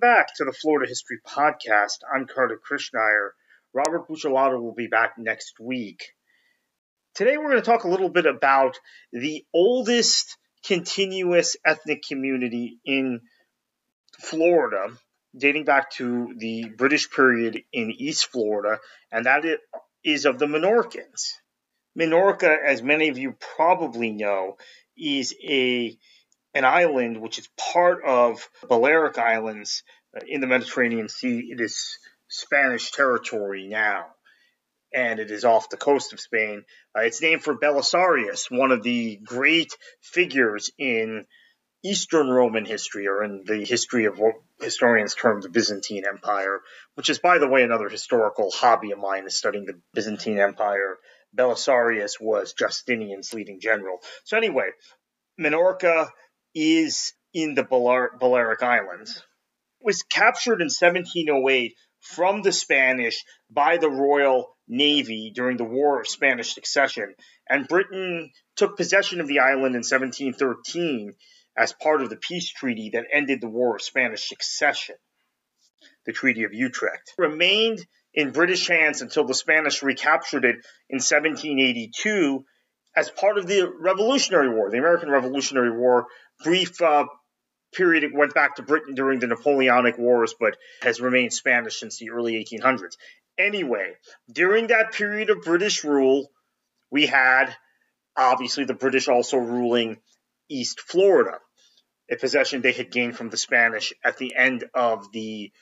Welcome back to the Florida History Podcast. I'm Kartik Krishnaiyer. Robert Buccellato will be back next week. Today we're going to talk a little bit about the oldest continuous ethnic community in Florida, dating back to the British period in East Florida, and that is of the Minorcans. Minorca, as many of you probably know, is a an island which is part of Balearic Islands uh, in the Mediterranean Sea. It is Spanish territory now, and it is off the coast of Spain. Uh, it's named for Belisarius, one of the great figures in Eastern Roman history, or in the history of what historians term the Byzantine Empire, which is, by the way, another historical hobby of mine is studying the Byzantine Empire. Belisarius was Justinian's leading general. So anyway, Minorca is in the Balearic Islands. It was captured in 1708 from the Spanish by the Royal Navy during the War of Spanish Succession, and Britain took possession of the island in 1713 as part of the peace treaty that ended the War of Spanish Succession, the Treaty of Utrecht. It remained in British hands until the Spanish recaptured it in 1782 as part of the Revolutionary War, the American Revolutionary War. Brief uh, period it went back to Britain during the Napoleonic Wars, but has remained Spanish since the early 1800s. Anyway, during that period of British rule, we had obviously the British also ruling East Florida, a possession they had gained from the Spanish at the end of the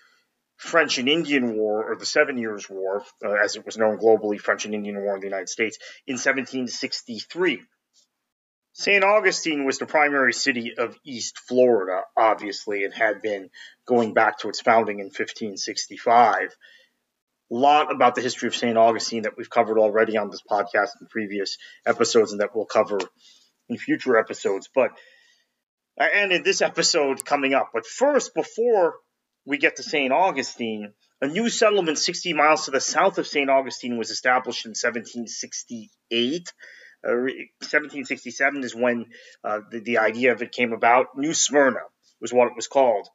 French and Indian War, or the Seven Years' War, uh, as it was known globally, French and Indian War in the United States, in 1763. St. Augustine was the primary city of East Florida, obviously, and had been going back to its founding in 1565. A lot about the history of St. Augustine that we've covered already on this podcast in previous episodes and that we'll cover in future episodes. But and in this episode coming up. But first, before we get to St. Augustine, a new settlement 60 miles to the south of St. Augustine was established in 1768. Uh, 1767 is when uh, the, the idea of it came about. New Smyrna was what it was called.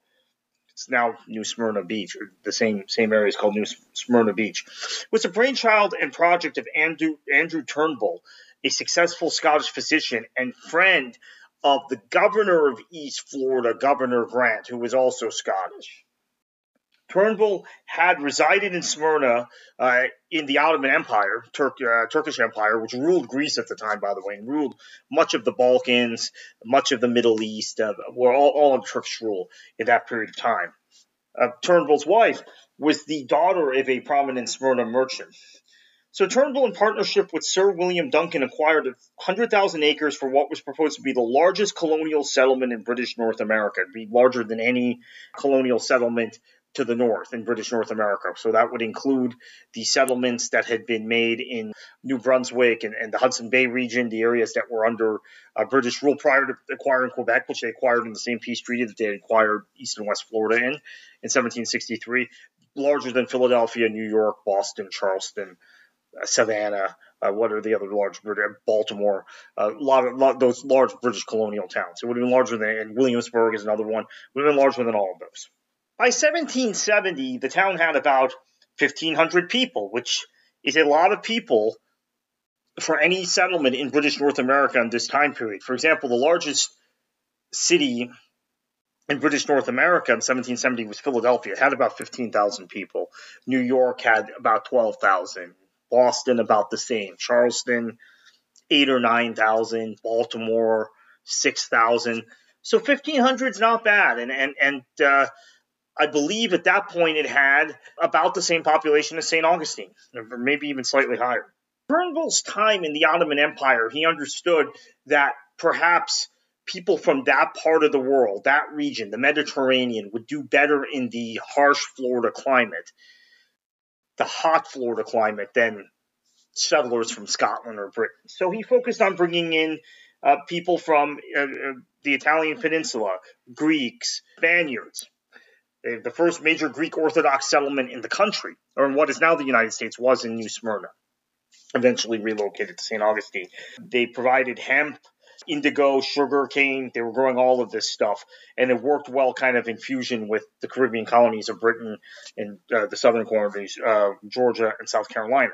It's now New Smyrna Beach, the same same area is called New Smyrna Beach. It was a brainchild and project of Andrew Andrew Turnbull, a successful Scottish physician and friend of the governor of East Florida, Governor Grant, who was also Scottish. Turnbull had resided in Smyrna uh, in the Ottoman Empire, uh, Turkish Empire, which ruled Greece at the time, by the way, and ruled much of the Balkans, much of the Middle East, uh, were all, all under Turkish rule in that period of time. Uh, Turnbull's wife was the daughter of a prominent Smyrna merchant. So Turnbull, in partnership with Sir William Duncan, acquired 100,000 acres for what was proposed to be the largest colonial settlement in British North America. It'd be larger than any colonial settlement to the north in British North America. So that would include the settlements that had been made in New Brunswick and, and the Hudson Bay region, the areas that were under uh, British rule prior to acquiring Quebec, which they acquired in the same peace treaty that they had acquired East and West Florida in in 1763, larger than Philadelphia, New York, Boston, Charleston, uh, Savannah. Uh, what are the other large British? Baltimore, a lot of lot, those large British colonial towns. It would have been larger than and Williamsburg is another one. It Would have been larger than all of those. By 1770, the town had about 1,500 people, which is a lot of people for any settlement in British North America in this time period. For example, the largest city in British North America in 1770 was Philadelphia. It had about 15,000 people. New York had about 12,000. Boston about the same. Charleston, eight or 9,000. Baltimore, 6,000. So 1,500 is not bad. And, and, and, uh, I believe at that point it had about the same population as St. Augustine, or maybe even slightly higher. Turnbull's time in the Ottoman Empire, he understood that perhaps people from that part of the world, that region, the Mediterranean, would do better in the harsh Florida climate, the hot Florida climate, than settlers from Scotland or Britain. So he focused on bringing in uh, people from uh, uh the Italian peninsula, Greeks, Spaniards. The first major Greek Orthodox settlement in the country, or in what is now the United States, was in New Smyrna, eventually relocated to St. Augustine. They provided hemp indigo, sugar cane. They were growing all of this stuff, and it worked well, kind of in fusion with the Caribbean colonies of Britain and uh, the southern colonies, uh, Georgia and South Carolina.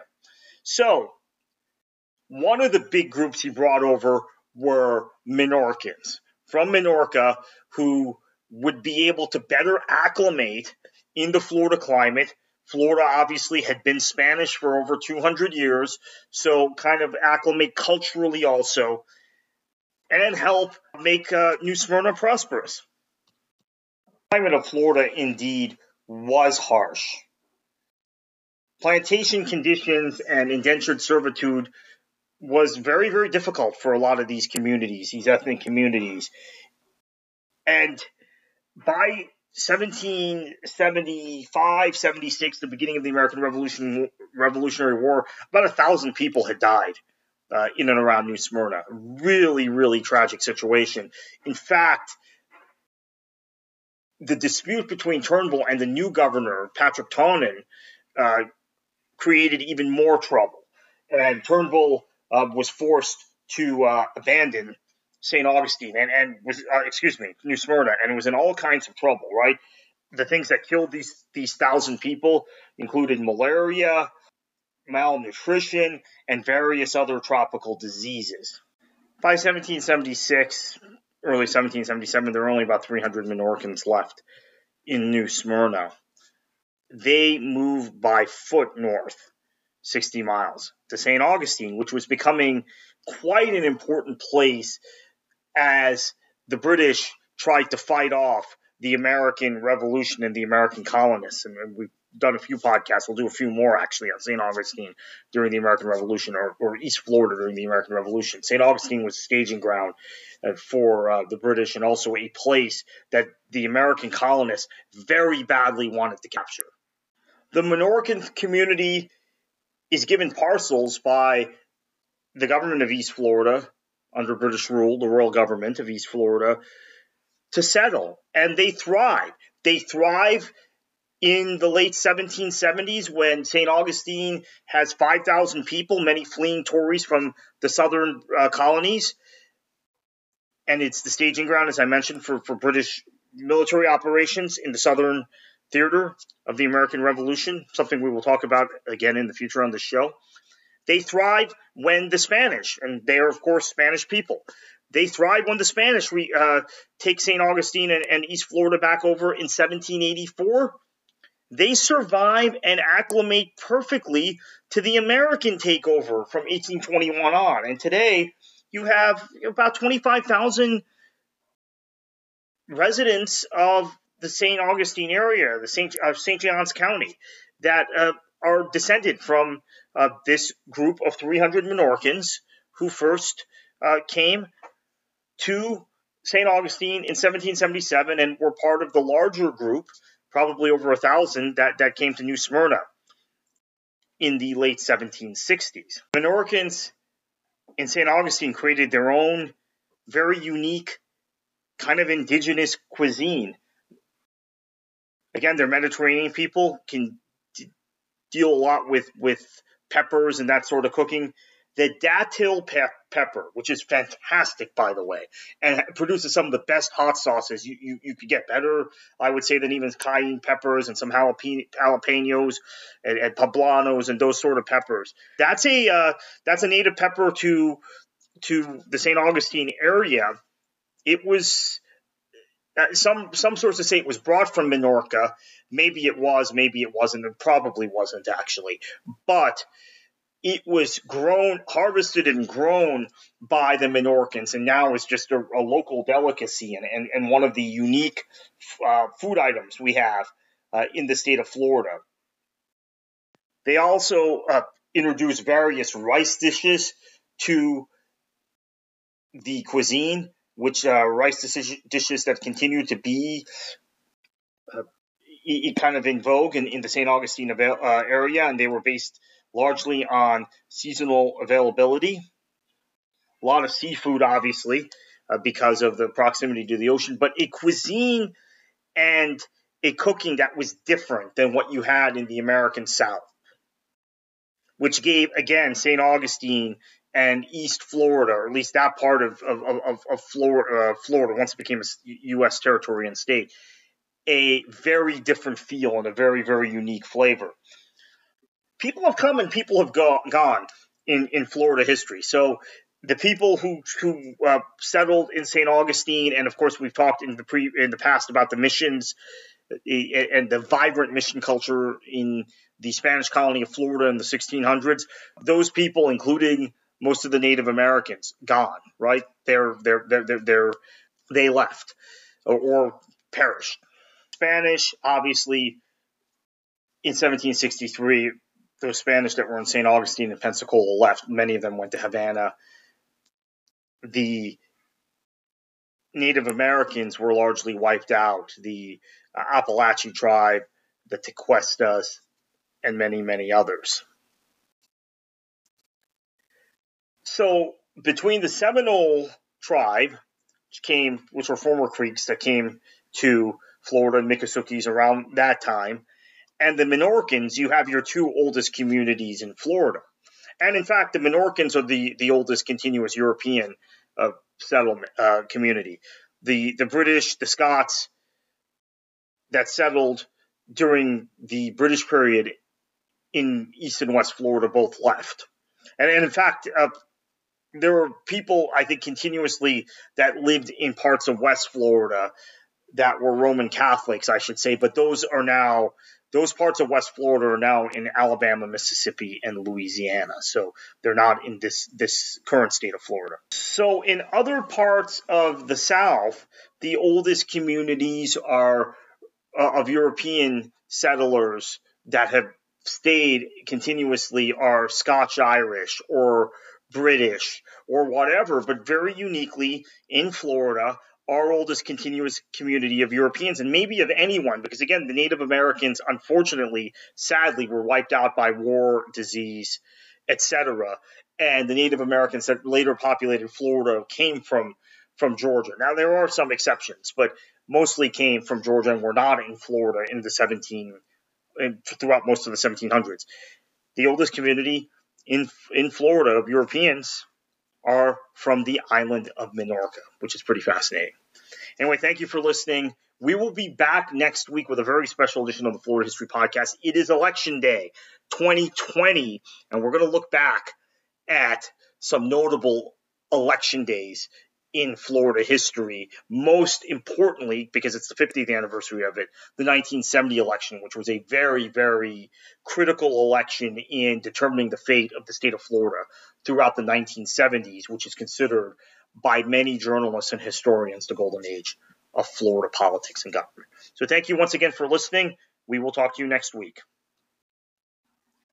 So, one of the big groups he brought over were Minorcans from Minorca who would be able to better acclimate in the Florida climate. Florida obviously had been Spanish for over 200 years, so kind of acclimate culturally also, and help make uh, New Smyrna prosperous. The climate of Florida indeed was harsh. Plantation conditions and indentured servitude was very, very difficult for a lot of these communities, these ethnic communities. And by 1775, 76, the beginning of the American Revolution, Revolutionary War, about a thousand people had died uh, in and around New Smyrna. Really, really tragic situation. In fact, the dispute between Turnbull and the new governor, Patrick Tonyn, uh, created even more trouble. And Turnbull uh, was forced to uh, abandon St. Augustine and, and was, uh, excuse me, New Smyrna, and was in all kinds of trouble, right? The things that killed these, these thousand people included malaria, malnutrition, and various other tropical diseases. By 1776, early 1777, there were only about 300 Minorcans left in New Smyrna. They moved by foot north 60 miles to St. Augustine, which was becoming quite an important place as the British tried to fight off the American Revolution and the American colonists. And we've done a few podcasts. We'll do a few more actually on St. Augustine during the American Revolution or, or East Florida during the American Revolution. St. Augustine was a staging ground uh, for uh, the British and also a place that the American colonists very badly wanted to capture. The Minorcan community is given parcels by the government of East Florida under British rule, the royal government of East Florida, to settle. And they thrive. They thrive in the late 1770s when St. Augustine has 5,000 people, many fleeing Tories from the southern uh, colonies. And it's the staging ground, as I mentioned, for, for British military operations in the southern theater of the American Revolution, something we will talk about again in the future on the show. They thrive when the Spanish, and they are, of course, Spanish people, they thrive when the Spanish re, uh, take St. Augustine and, and East Florida back over in 1784. They survive and acclimate perfectly to the American takeover from 1821 on. And today, you have about 25,000 residents of the St. Augustine area, the St. Uh, St. Johns County, that uh, are descended from uh, this group of 300 Minorcans who first uh, came to St. Augustine in 1777 and were part of the larger group, probably over a thousand, that, that came to New Smyrna in the late 1760s. Minorcans in St. Augustine created their own very unique kind of indigenous cuisine again, they're Mediterranean people, can d- deal a lot with, with peppers and that sort of cooking. The datil pe- pepper, which is fantastic, by the way, and produces some of the best hot sauces you, you, you could get better, I would say, than even cayenne peppers and some jalapenos and, and poblanos and those sort of peppers. That's a uh, that's a native pepper to to the St. Augustine area. It was uh, some some sources say it was brought from Minorca. Maybe it was, maybe it wasn't. It probably wasn't actually, but it was grown, harvested, and grown by the Minorcans, and now is just a, a, local delicacy and, and, and one of the unique uh, food items we have uh, in the state of Florida. They also uh, introduced various rice dishes to the cuisine which uh, rice dishes that continue to be uh, kind of in vogue in, in the St. Augustine uh, area, and they were based largely on seasonal availability. A lot of seafood, obviously, uh, because of the proximity to the ocean, but a cuisine and a cooking that was different than what you had in the American South, which gave, again, St. Augustine and East Florida, or at least that part of of, of, of Florida, uh, Florida, once it became a U.S. territory and state, a very different feel and a very very unique flavor. People have come and people have go, gone in in Florida history. So the people who who uh, settled in St. Augustine, and of course we've talked in the pre in the past about the missions and the vibrant mission culture in the Spanish colony of Florida in the 1600s. Those people, including most of the Native Americans, gone. Right? They're they're they're they're, they're they left or, or perished. Spanish, obviously, in 1763, those Spanish that were in St. Augustine and Pensacola left. Many of them went to Havana the Native Americans were largely wiped out. The Apalachee tribe, the Tequestas, and many, many others. So between the Seminole tribe, which came, which were former Creeks that came to Florida and Miccosukees around that time, and the Minorcans, you have your two oldest communities in Florida. And in fact, the Minorcans are the, the oldest continuous European uh, settlement uh, community. The the British, the Scots that settled during the British period in East and West Florida both left, and, and in fact, uh, there were people I think continuously that lived in parts of West Florida that were Roman Catholics, I should say, but those are now those parts of West Florida are now in Alabama, Mississippi, and Louisiana. So they're not in this this current state of Florida. So in other parts of the South, the oldest communities are uh, of European settlers that have stayed continuously are Scotch Irish or British or whatever, but very uniquely in Florida our oldest continuous community of Europeans and maybe of anyone, because again, the Native Americans, unfortunately, sadly, were wiped out by war, disease, etc. And the Native Americans that later populated Florida came from from Georgia. Now there are some exceptions, but mostly came from Georgia and were not in Florida in the 17 in, throughout most of the 1700s. The oldest community in in Florida of Europeans are from the island of Minorca, which is pretty fascinating. Anyway, thank you for listening. We will be back next week with a very special edition of the Florida History Podcast. It is Election Day 2020, and we're going to look back at some notable election days in Florida history. Most importantly, because it's the 50th anniversary of it, the 1970 election, which was a very, very critical election in determining the fate of the state of Florida throughout the 1970s, which is considered by many journalists and historians the golden age of Florida politics and government. So thank you once again for listening. We will talk to you next week.